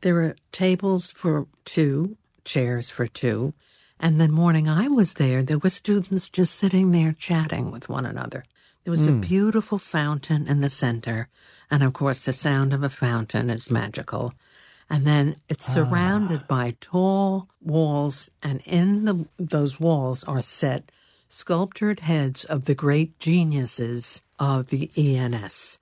Speaker 4: there are tables for two, chairs for two. And the morning I was there, there were students just sitting there chatting with one another. There was a hmm. beautiful fountain in the center. And of course, the sound of a fountain is magical. And then it's ah. surrounded by tall walls, and in the, those walls are set sculptured heads of the great geniuses of the ENS.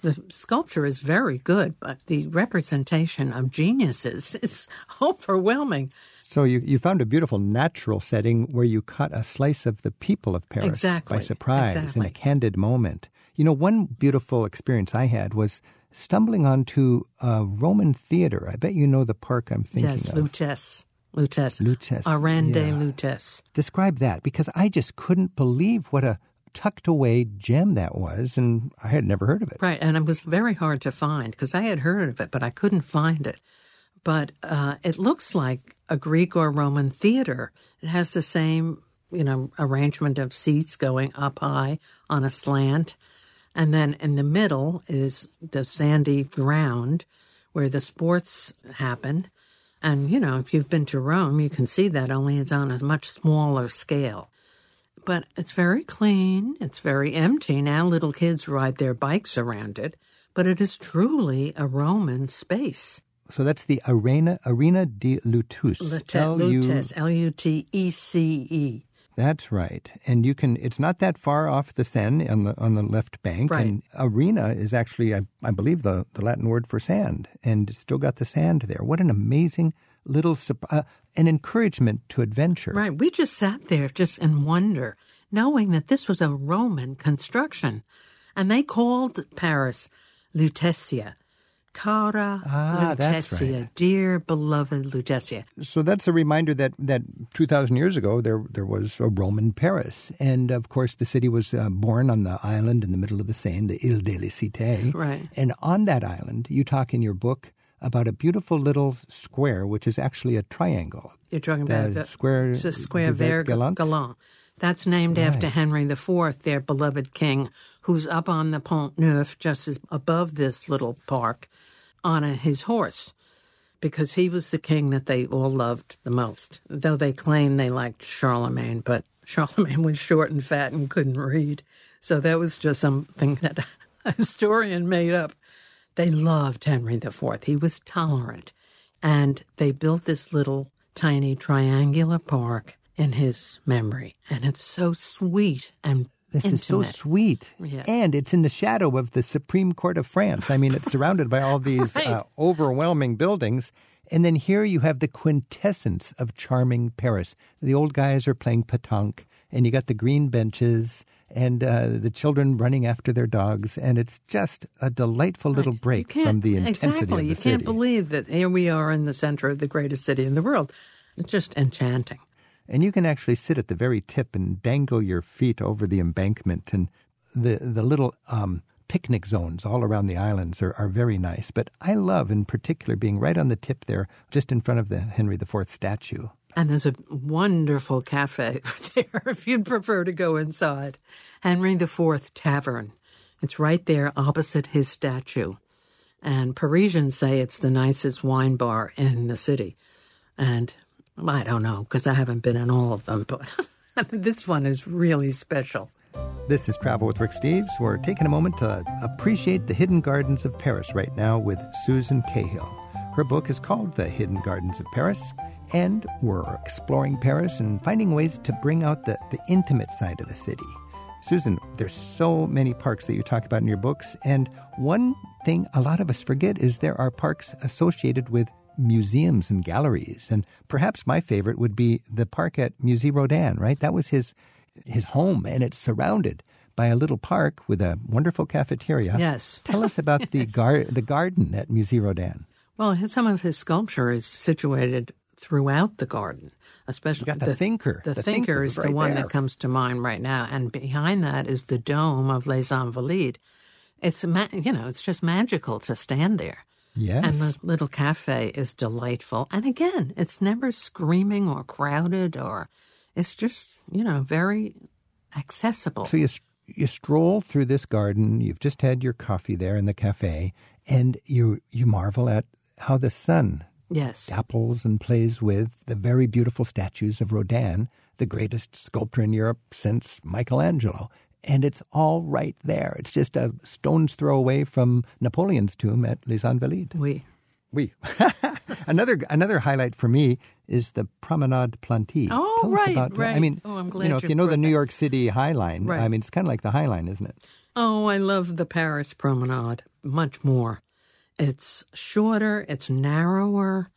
Speaker 4: The sculpture is very good, but the representation of geniuses is overwhelming.
Speaker 1: So you, you found a beautiful natural setting where you caught a slice of the people of Paris
Speaker 4: Exactly,
Speaker 1: by surprise in a candid moment. You know, one beautiful experience I had was stumbling onto a Roman theater. I bet you know the park I'm thinking
Speaker 4: yes,
Speaker 1: of.
Speaker 4: Lutece. Lutece.
Speaker 1: Lutece,
Speaker 4: Arène de
Speaker 1: yeah.
Speaker 4: Lutece.
Speaker 1: Describe that because I just couldn't believe what a tucked away gem that was, and I had never heard of it.
Speaker 4: Right, and it was very hard to find because I had heard of it, but I couldn't find it. But uh, it looks like a Greek or Roman theater. It has the same, you know, arrangement of seats going up high on a slant, and then in the middle is the sandy ground where the sports happen. And you know, if you've been to Rome, you can see that only it's on a much smaller scale. But it's very clean. It's very empty. Now little kids ride their bikes around it, but it is truly a Roman space.
Speaker 1: So that's the Arena Arena di Lutus.
Speaker 4: Lute-
Speaker 1: L-U-
Speaker 4: Lutece, L U T E C E.
Speaker 1: That's right, and you can. It's not that far off the Seine on the on the left bank.
Speaker 4: Right.
Speaker 1: And arena is actually, I, I believe, the the Latin word for sand, and it's still got the sand there. What an amazing little uh, an encouragement to adventure.
Speaker 4: Right. We just sat there just in wonder, knowing that this was a Roman construction. And they called Paris Lutetia. Cara
Speaker 1: Ah,
Speaker 4: Lutetia,
Speaker 1: right.
Speaker 4: dear beloved Lutetia.
Speaker 1: So that's a reminder that that two thousand years ago there there was a Roman Paris, and of course the city was uh, born on the island in the middle of the Seine, the Ile de la Cité.
Speaker 4: Right.
Speaker 1: And on that island, you talk in your book about a beautiful little square, which is actually a triangle.
Speaker 4: You're talking
Speaker 1: The
Speaker 4: about the
Speaker 1: square
Speaker 4: it's the square
Speaker 1: Vert Galant?
Speaker 4: Galant. That's named after Henry IV, their beloved king, who's up on the Pont Neuf, just above this little park, on his horse, because he was the king that they all loved the most. Though they claim they liked Charlemagne, but Charlemagne was short and fat and couldn't read, so that was just something that a historian made up. They loved Henry IV. He was tolerant. And they built this little tiny triangular park in his memory. And it's so sweet and
Speaker 1: This is so sweet.
Speaker 4: Yeah.
Speaker 1: And it's in the shadow of the Supreme Court of France. I mean, it's surrounded by all these
Speaker 4: Right.
Speaker 1: uh, overwhelming buildings. And then here you have the quintessence of charming Paris. The old guys are playing petanque, and you got the green benches and uh, the children running after their dogs. And it's just a delightful little
Speaker 4: You
Speaker 1: break from the intensity
Speaker 4: exactly.
Speaker 1: of the
Speaker 4: you
Speaker 1: city.
Speaker 4: can't believe that here we are in the center of the greatest city in the world. It's just enchanting.
Speaker 1: And you can actually sit at the very tip and dangle your feet over the embankment and the the little um, picnic zones all around the islands are, are very nice but i love in particular being right on the tip there just in front of the henry iv statue
Speaker 4: And there's a wonderful cafe there if you'd prefer to go inside. Henry IV Tavern. It's right there opposite his statue. And Parisians say it's the nicest wine bar in the city. And I don't know because I haven't been in all of them, but this one is really special.
Speaker 1: this is travel with rick steves. We're taking a moment to appreciate the hidden gardens of paris right now with susan cahill. Her book is called the hidden gardens of paris and we're exploring paris and finding ways to bring out the, the intimate side of the city. Susan, there's so many parks that you talk about in your books, and one thing a lot of us forget is there are parks associated with museums and galleries. And perhaps my favorite would be the park at Musée Rodin, right? That was his his home, and it's surrounded by a little park with a wonderful cafeteria.
Speaker 4: Yes.
Speaker 1: Tell us about the gar- the garden at Musée Rodin.
Speaker 4: Well, some of his sculpture is situated throughout the garden, especially
Speaker 1: got the Thinker.
Speaker 4: The,
Speaker 1: The
Speaker 4: thinker
Speaker 1: Thinker
Speaker 4: is
Speaker 1: is
Speaker 4: the one
Speaker 1: there.
Speaker 4: that comes to mind right now, and behind that is the dome of Les Invalides. It's you know, it's just magical to stand there.
Speaker 1: Yes.
Speaker 4: And the little cafe is delightful. And again, it's never screaming or crowded or it's just, you know, very accessible.
Speaker 1: So you you stroll through this garden. You've just had your coffee there in the cafe, and you you marvel at how the sun
Speaker 4: yes.
Speaker 1: dapples and plays with the very beautiful statues of Rodin, the greatest sculptor in Europe since Michelangelo. And it's all right there. It's just a stone's throw away from Napoleon's tomb at Les Invalides.
Speaker 4: Oui.
Speaker 1: Oui. another another highlight for me is the Promenade Plantée.
Speaker 4: Oh,
Speaker 1: Tell
Speaker 4: right,
Speaker 1: about
Speaker 4: right.
Speaker 1: I mean,
Speaker 4: Oh, I'm glad
Speaker 1: you know, if
Speaker 4: you
Speaker 1: know the New. York City High Line,
Speaker 4: Right.
Speaker 1: I mean, it's kind of like the High Line, isn't it?
Speaker 4: Oh, I love the Paris promenade much more. It's shorter, it's narrower.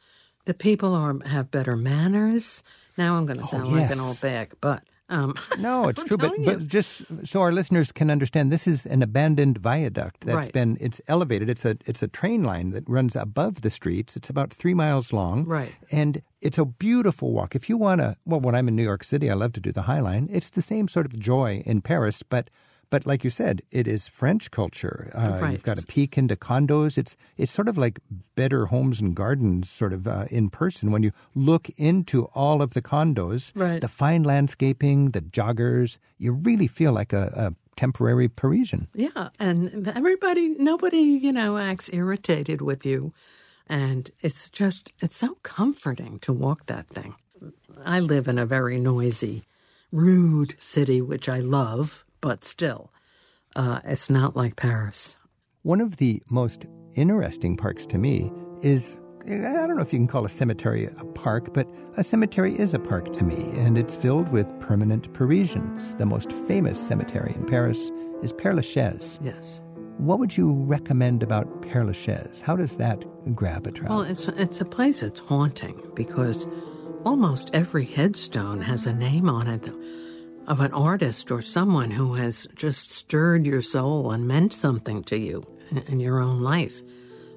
Speaker 4: The people are have better manners. Now I'm going to oh, sound like an old bag, but um,
Speaker 1: No, it's true, but, but just so our listeners can understand, this is an abandoned viaduct that's
Speaker 4: Right.
Speaker 1: been it's elevated. It's a it's a train line that runs above the streets. It's about three miles long,
Speaker 4: Right.
Speaker 1: And it's a beautiful walk. If you want to, well, when I'm in New York City, I love to do the High Line. It's the same sort of joy in Paris, but. But like you said, it is French culture. Uh,
Speaker 4: Right.
Speaker 1: You've got a peek into condos. It's it's sort of like better homes and gardens, sort of uh, in person. When you look into all of the condos,
Speaker 4: Right.
Speaker 1: the fine landscaping, the joggers, you really feel like a, a temporary Parisian.
Speaker 4: yeah, and everybody, nobody, you know, acts irritated with you, and it's just it's so comforting to walk that thing. I live in a very noisy, rude city, which I love, but still, uh, it's not like Paris.
Speaker 1: One of the most interesting parks to me is I don't know if you can call a cemetery a park, but a cemetery is a park to me, and it's filled with permanent Parisians. The most famous cemetery in Paris is Père Lachaise.
Speaker 4: Yes.
Speaker 1: What would you recommend about Père Lachaise? How does that grab a traveler?
Speaker 4: Well, it's it's a place that's haunting because almost every headstone has a name on it of an artist or someone who has just stirred your soul and meant something to you in, your own life.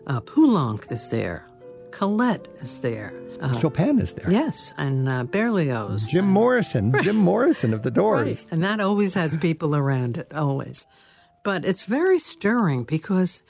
Speaker 4: Uh, Poulenc is there. Colette is there. Uh,
Speaker 1: Chopin is there.
Speaker 4: yes, and uh, Berlioz.
Speaker 1: Jim Morrison, Jim Morrison of the Doors.
Speaker 4: Right. And that always has people around it, always. But it's very stirring because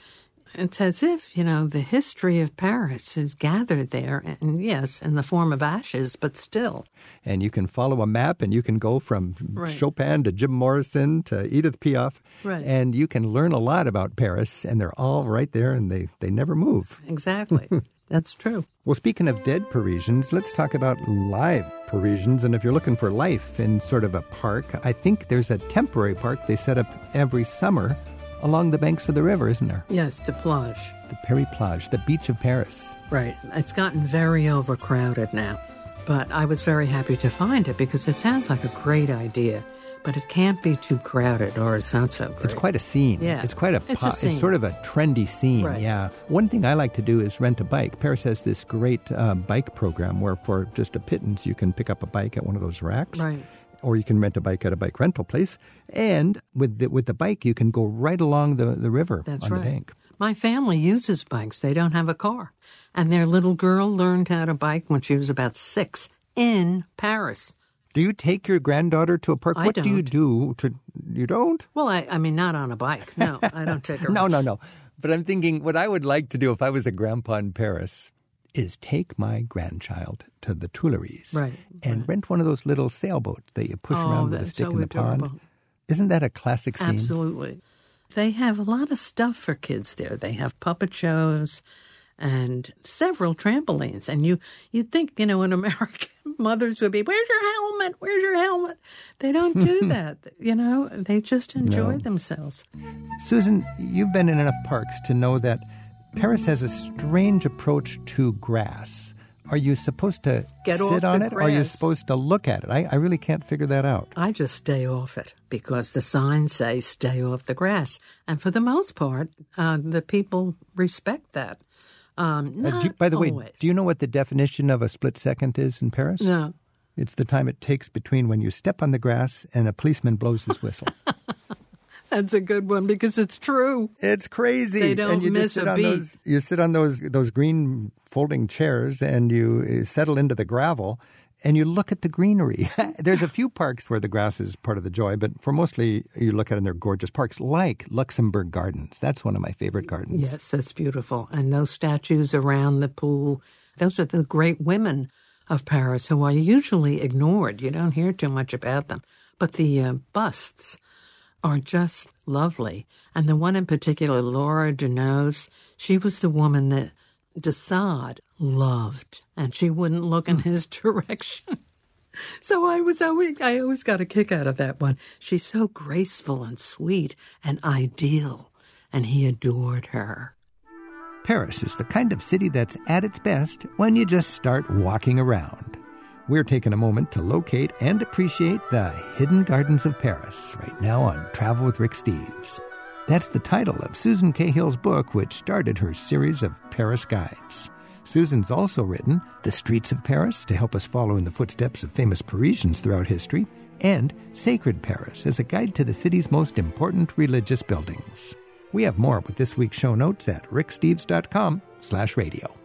Speaker 4: it's as if, you know, the history of Paris is gathered there, and yes, in the form of ashes, but still.
Speaker 1: and you can follow a map and you can go from
Speaker 4: Right.
Speaker 1: Chopin to Jim Morrison to Edith Piaf.
Speaker 4: Right.
Speaker 1: And you can learn a lot about Paris, and they're all right there and they, they never move.
Speaker 4: Exactly. That's true.
Speaker 1: Well, speaking of dead Parisians, let's talk about live Parisians. And if you're looking for life in sort of a park, I think there's a temporary park they set up every summer along the banks of the river, isn't there?
Speaker 4: Yes, the plage.
Speaker 1: The Paris Plage, the beach of Paris.
Speaker 4: Right. It's gotten very overcrowded now. But I was very happy to find it because it sounds like a great idea. But it can't be too crowded or it's not so great.
Speaker 1: It's quite a scene.
Speaker 4: Yeah.
Speaker 1: It's quite a,
Speaker 4: It's
Speaker 1: po-
Speaker 4: a scene.
Speaker 1: it's sort of a trendy scene.
Speaker 4: Right.
Speaker 1: Yeah. One thing I like to do is rent a bike. Paris has this great uh, bike program where for just a pittance you can pick up a bike at one of those racks.
Speaker 4: Right.
Speaker 1: Or you can rent a bike at a bike rental place. And with the, with the bike, you can go right along the, the river
Speaker 4: That's
Speaker 1: on
Speaker 4: right.
Speaker 1: the bank.
Speaker 4: My family uses bikes. They don't have a car. And their little girl learned how to bike when she was about six in Paris.
Speaker 1: Do you take your granddaughter to a park?
Speaker 4: I
Speaker 1: what do you
Speaker 4: don't.
Speaker 1: do to you don't?
Speaker 4: Well, I, I mean, not on a bike. No, I don't take her.
Speaker 1: No, no, no. But I'm thinking what I would like to do if I was a grandpa in Paris is take my grandchild to the Tuileries
Speaker 4: Right,
Speaker 1: and rent one of those little sailboats that you push
Speaker 4: Oh,
Speaker 1: around with a stick
Speaker 4: so
Speaker 1: in the
Speaker 4: adorable.
Speaker 1: pond. Isn't that a classic scene?
Speaker 4: Absolutely. They have a lot of stuff for kids there. They have puppet shows and several trampolines. And you you'd think, you know, in America, mothers would be, Where's your helmet? Where's your helmet? They don't do that. You know, they just enjoy
Speaker 1: No.
Speaker 4: themselves.
Speaker 1: Susan, you've been in enough parks to know that Paris has a strange approach to grass. Are you supposed to
Speaker 4: Get
Speaker 1: sit on it or are you supposed to look at it? I, I really can't figure that out.
Speaker 4: I just stay off it because the signs say stay off the grass. And for the most part, uh, the people respect that. Um,
Speaker 1: Uh,
Speaker 4: not
Speaker 1: do you- by the way, do you know what the definition of a split second is in Paris?
Speaker 4: No.
Speaker 1: It's the time it takes between when you step on the grass and a policeman blows his whistle.
Speaker 4: That's a good one because it's true.
Speaker 1: It's crazy.
Speaker 4: They don't
Speaker 1: and you
Speaker 4: miss
Speaker 1: just sit
Speaker 4: a
Speaker 1: on
Speaker 4: beat.
Speaker 1: those you sit on those those green folding chairs and you uh, settle into the gravel and you look at the greenery. There's a few parks where the grass is part of the joy, but for mostly you look at it and they're gorgeous parks like Luxembourg Gardens. That's one of my favorite gardens.
Speaker 4: Yes, that's beautiful. And those statues around the pool, those are the great women of Paris who are usually ignored. You don't hear too much about them. But the uh, busts are just lovely. And the one in particular, Laura de Noves, she was the woman that de Sade loved, and she wouldn't look in his direction. So I was always I always got a kick out of that one. She's so graceful and sweet and ideal, and he adored her.
Speaker 1: Paris is the kind of city that's at its best when you just start walking around. We're taking a moment to locate and appreciate the hidden gardens of Paris right now on Travel with Rick Steves. That's the title of Susan Cahill's book, which started her series of Paris guides. Susan's also written The Streets of Paris to help us follow in the footsteps of famous Parisians throughout history, and Sacred Paris as a guide to the city's most important religious buildings. We have more with this week's show notes at ricksteves.com slash radio.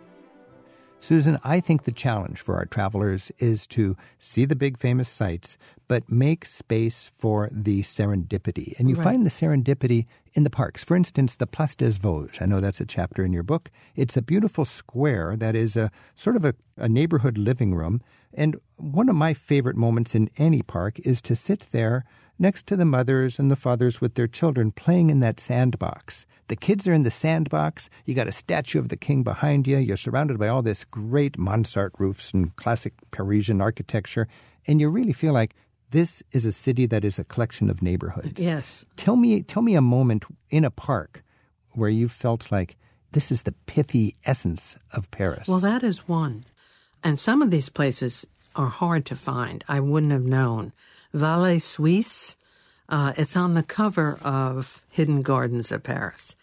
Speaker 1: Susan, I think the challenge for our travelers is to see the big famous sites, but make space for the serendipity. And you
Speaker 4: Right.
Speaker 1: find the serendipity in the parks. For instance, the Place des Vosges. I know that's a chapter in your book. It's a beautiful square that is a sort of a, a neighborhood living room. And one of my favorite moments in any park is to sit there next to the mothers and the fathers with their children playing in that sandbox. The kids are in the sandbox. You got a statue of the king behind you. You're surrounded by all this great Mansart roofs and classic Parisian architecture. And you really feel like this is a city that is a collection of neighborhoods.
Speaker 4: Yes.
Speaker 1: Tell me, tell me a moment in a park where you felt like this is the pithy essence of Paris.
Speaker 4: Well, that is one. And some of these places are hard to find. I wouldn't have known. Vallée Suisse, uh, it's on the cover of Hidden Gardens of Paris.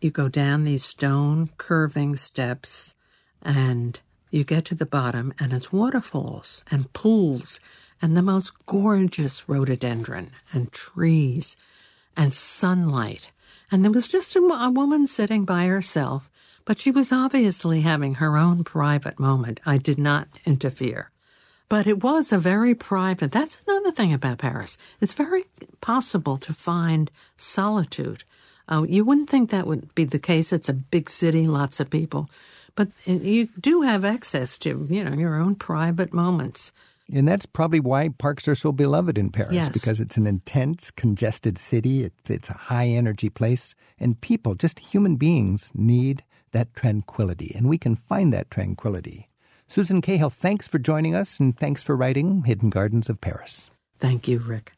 Speaker 4: You go down these stone curving steps and you get to the bottom, and it's waterfalls and pools and the most gorgeous rhododendron and trees and sunlight. And there was just a, a woman sitting by herself, but she was obviously having her own private moment. I did not interfere. But it was a very private. That's another thing about Paris. It's very possible to find solitude. Uh, you wouldn't think that would be the case. It's a big city, lots of people, but you do have access to you know your own private moments.
Speaker 1: And that's probably why parks are so beloved in Paris
Speaker 4: Yes.
Speaker 1: because it's an intense, congested city. It's, it's a high energy place. And people, just human beings, need that tranquility. And we can find that tranquility. Susan Cahill, thanks for joining us and thanks for writing Hidden Gardens of Paris.
Speaker 4: Thank you, Rick.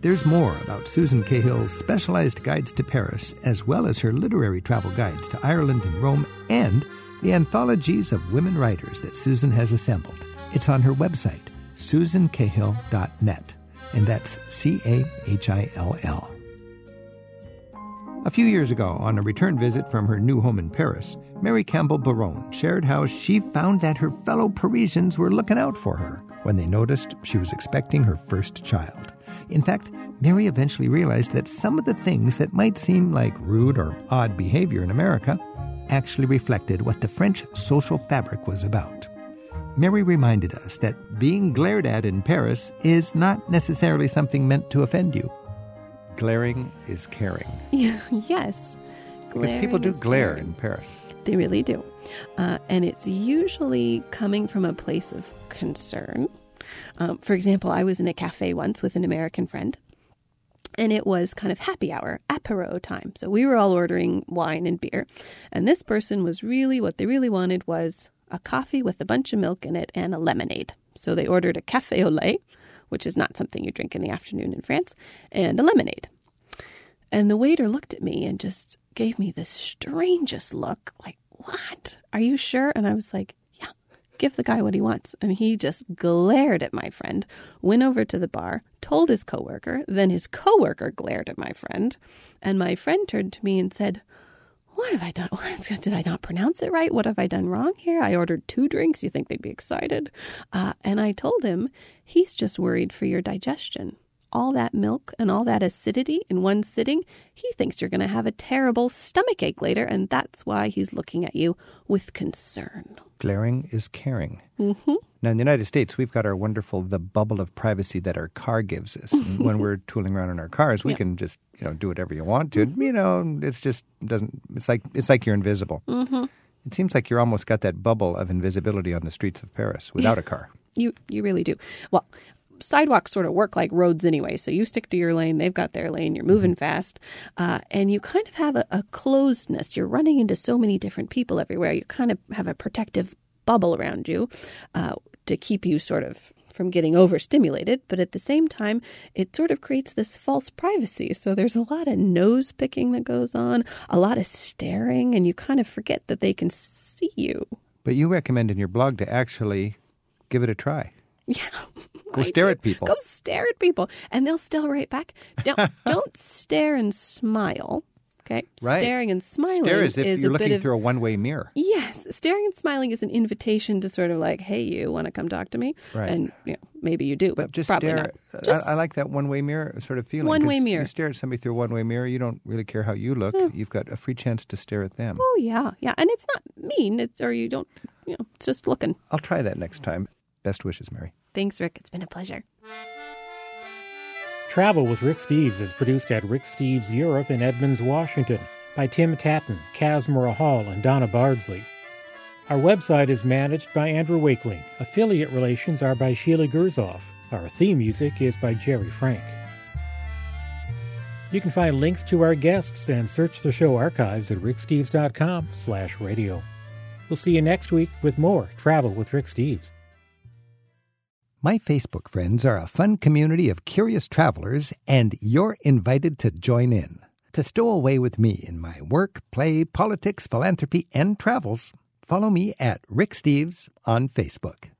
Speaker 1: There's more about Susan Cahill's specialized guides to Paris, as well as her literary travel guides to Ireland and Rome, and the anthologies of women writers that Susan has assembled. It's on her website, susancahill.net, and that's C A H I L L. A few years ago, on a return visit from her new home in Paris, Mary Campbell Barone shared how she found that her fellow Parisians were looking out for her when they noticed she was expecting her first child. In fact, Mary eventually realized that some of the things that might seem like rude or odd behavior in America actually reflected what the French social fabric was about. Mary reminded us that being glared at in Paris is not necessarily something meant to offend you. Glaring is caring.
Speaker 11: yes.
Speaker 1: Because people do glare
Speaker 11: caring.
Speaker 1: in Paris.
Speaker 11: They really do. Uh, and it's usually coming from a place of concern. Um, for example, I was in a cafe once with an American friend, and it was kind of happy hour, apero time. So we were all ordering wine and beer. And this person was really, what they really wanted was a coffee with a bunch of milk in it and a lemonade. So they ordered a cafe au lait, which is not something you drink in the afternoon in France, and a lemonade. And the waiter looked at me and just gave me the strangest look like, What? Are you sure? And I was like, Yeah, give the guy what he wants. And he just glared at my friend, went over to the bar, told his coworker. Then his coworker glared at my friend. And my friend turned to me and said, what have I done? Did I not pronounce it right? What have I done wrong here? I ordered two drinks. You think they'd be excited? Uh, and I told him he's just worried for your digestion. All that milk and all that acidity in one sitting, he thinks you're going to have a terrible stomach ache later, and that's why he's looking at you with concern.
Speaker 1: Glaring is caring.
Speaker 11: Mm-hmm.
Speaker 1: Now, in the United States, we've got our wonderful the bubble of privacy that our car gives us. When we're tooling around in our cars, we
Speaker 11: Yeah.
Speaker 1: can just you know do whatever you want to. You know, it's just doesn't. It's like it's like you're invisible.
Speaker 11: Mm-hmm.
Speaker 1: It seems like you're almost got that bubble of invisibility on the streets of Paris without a car.
Speaker 11: You you really do. Well, sidewalks sort of work like roads anyway. So you stick to your lane, they've got their lane, you're moving fast, uh, and you kind of have a, a closedness. You're running into so many different people everywhere. You kind of have a protective bubble around you uh, to keep you sort of from getting overstimulated, but at the same time, it sort of creates this false privacy. So there's a lot of nose picking that goes on, a lot of staring, and you kind of forget that they can see you.
Speaker 1: But you recommend in your blog to actually give it a try.
Speaker 11: Yeah.
Speaker 1: Go
Speaker 11: I
Speaker 1: stare
Speaker 11: do.
Speaker 1: at people.
Speaker 11: Go stare at people, and they'll still write back. Don't, don't stare and smile. Okay,
Speaker 1: Right.
Speaker 11: staring and smiling
Speaker 1: Stare as if
Speaker 11: is
Speaker 1: you're looking
Speaker 11: of
Speaker 1: through a one-way mirror.
Speaker 11: yes. Staring and smiling is an invitation to sort of like, hey, you want to come talk to me?
Speaker 1: Right.
Speaker 11: And you know, maybe you do, but,
Speaker 1: But just
Speaker 11: probably
Speaker 1: stare.
Speaker 11: not. Just
Speaker 1: I, I like that one-way mirror sort of feeling.
Speaker 11: One
Speaker 1: way
Speaker 11: mirror.
Speaker 1: You stare at somebody through a one-way mirror. You don't really care how you look. You've got a free chance to stare at them.
Speaker 11: oh yeah, yeah, and it's not mean. It's or you don't, you know, it's just looking.
Speaker 1: I'll try that next time. Best wishes, Mary.
Speaker 11: Thanks, Rick. It's been a pleasure.
Speaker 12: Travel with Rick Steves is produced at Rick Steves Europe in Edmonds, Washington by Tim Tatton, Casmara Hall, and Donna Bardsley. Our website is managed by Andrew Wakeling. Affiliate relations are by Sheila Gurzoff. Our theme music is by Jerry Frank. You can find links to our guests and search the show archives at ricksteves.com slash radio. We'll see you next week with more Travel with Rick Steves.
Speaker 1: My Facebook friends are a fun community of curious travelers, and you're invited to join in. To stow away with me in my work, play, politics, philanthropy, and travels, follow me at Rick Steves on Facebook.